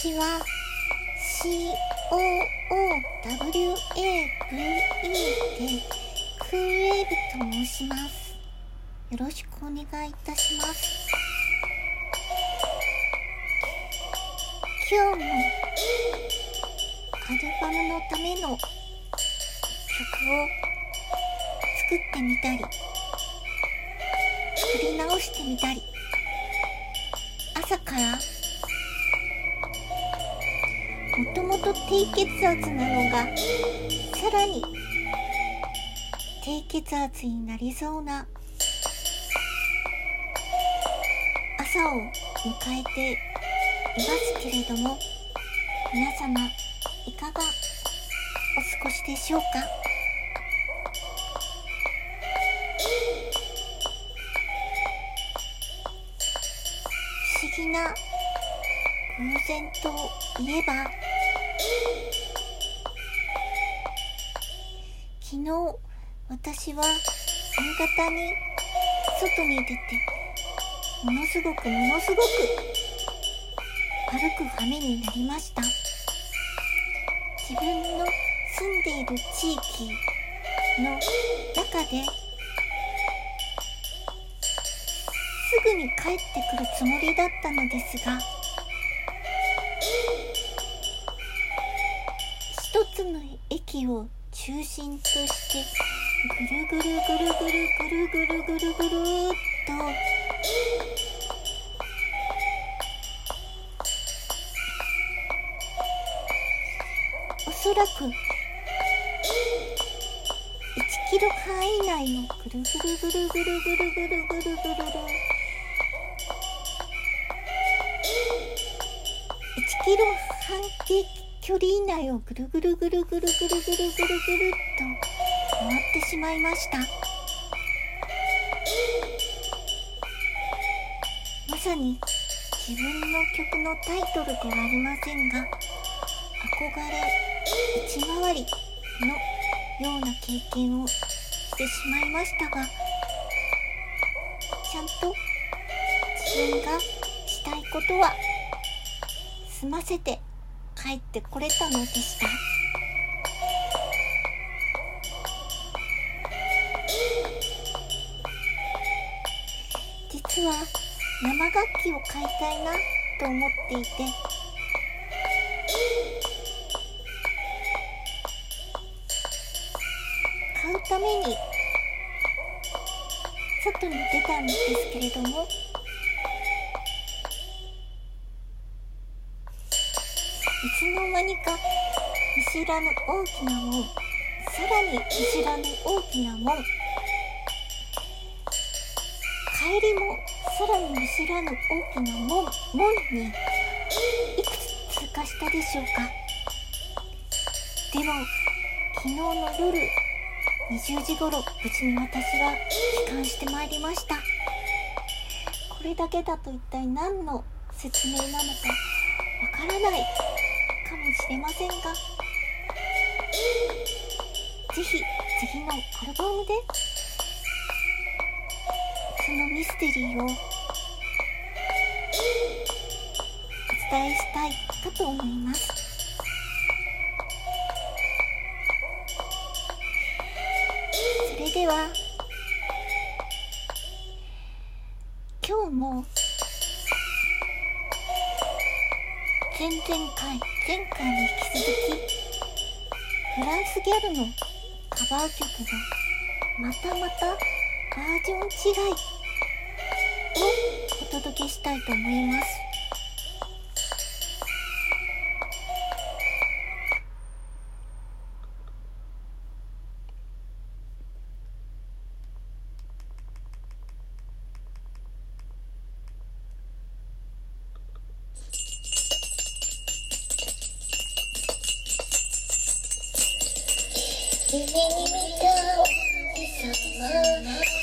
ちは COOWAVE でクーウェーブと申します。よろしくお願いいたします。今日もアルバムのための曲を作ってみたり作り直してみたり朝からもともと低血圧なのがさらに低血圧になりそうな朝を迎えていますけれども皆様いかがお過ごしでしょうか？不思議な偶然といえば昨日私は夕方に外に出てものすごくものすごく歩く羽目になりました。自分の住んでいる地域の中ですぐに帰ってくるつもりだったのですが一つの駅を中心としてぐるぐるぐるぐるぐるぐるぐるぐるっと。おそらく1キロ範囲内のぐるぐるぐるぐるぐるぐるぐるぐるぐる。1キロ半径距離以内をぐるぐるぐるぐるぐるぐるぐるぐるっと回ってしまいました。まさに自分の曲のタイトルではありませんが憧れ内回りのような経験をしてしまいましたがちゃんと自分がしたいことは済ませて帰ってこれたのでした。実は生楽器を買いたいなと思っていて。買うために外に出たんですけれども。いつの間にか見知らぬ大きな門さらに見知らぬ大きな門帰りもさらに見知らぬ大きな門門にいくつ通過したでしょうか？でも昨日の夜20時頃無事に私は帰還してまいりました。これだけだと一体何の説明なのかわからない。かもしれませんが。ぜひ次のアルバムでそのミステリーをお伝えしたいかと思います。それでは今日も前々回前回に引き続きフランスギャルのカバー曲がまたまたバージョン違いをお届けしたいと思います。君に見たお日様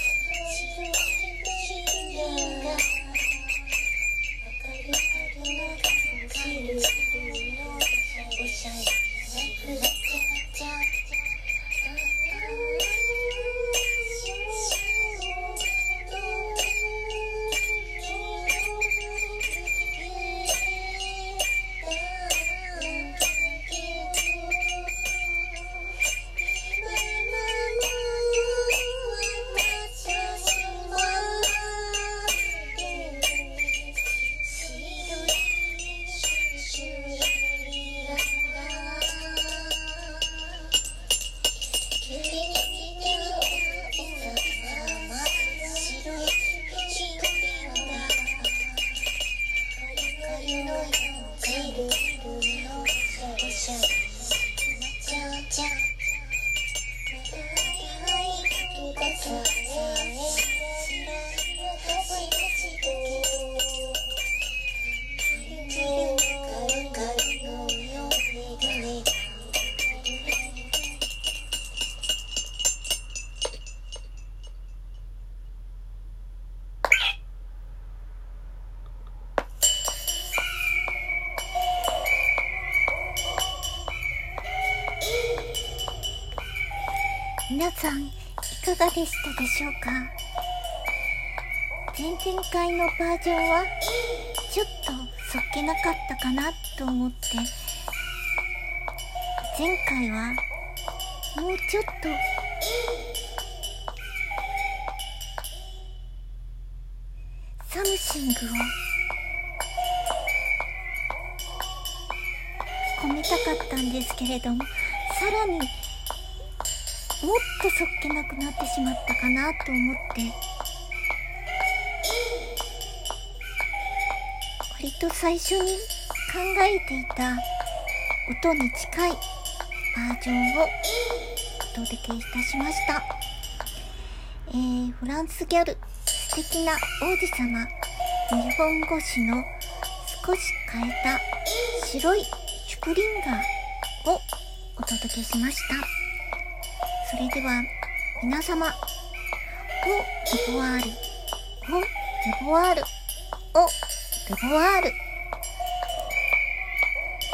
さんいかがでしたでしょうか？前々回のバージョンはちょっとそっけなかったかなと思って。前回はもうちょっと。 something を込めたかったんですけれどもさらにもっとそっけなくなってしまったかなと思って割と最初に考えていた音に近いバージョンをお届けいたしました。えー、フランスギャル素敵な王子様日本語詞の少し変えた白いシュプリンガーをお届けしました。それでは皆様、オデボワール、オデボワール、おデボワール。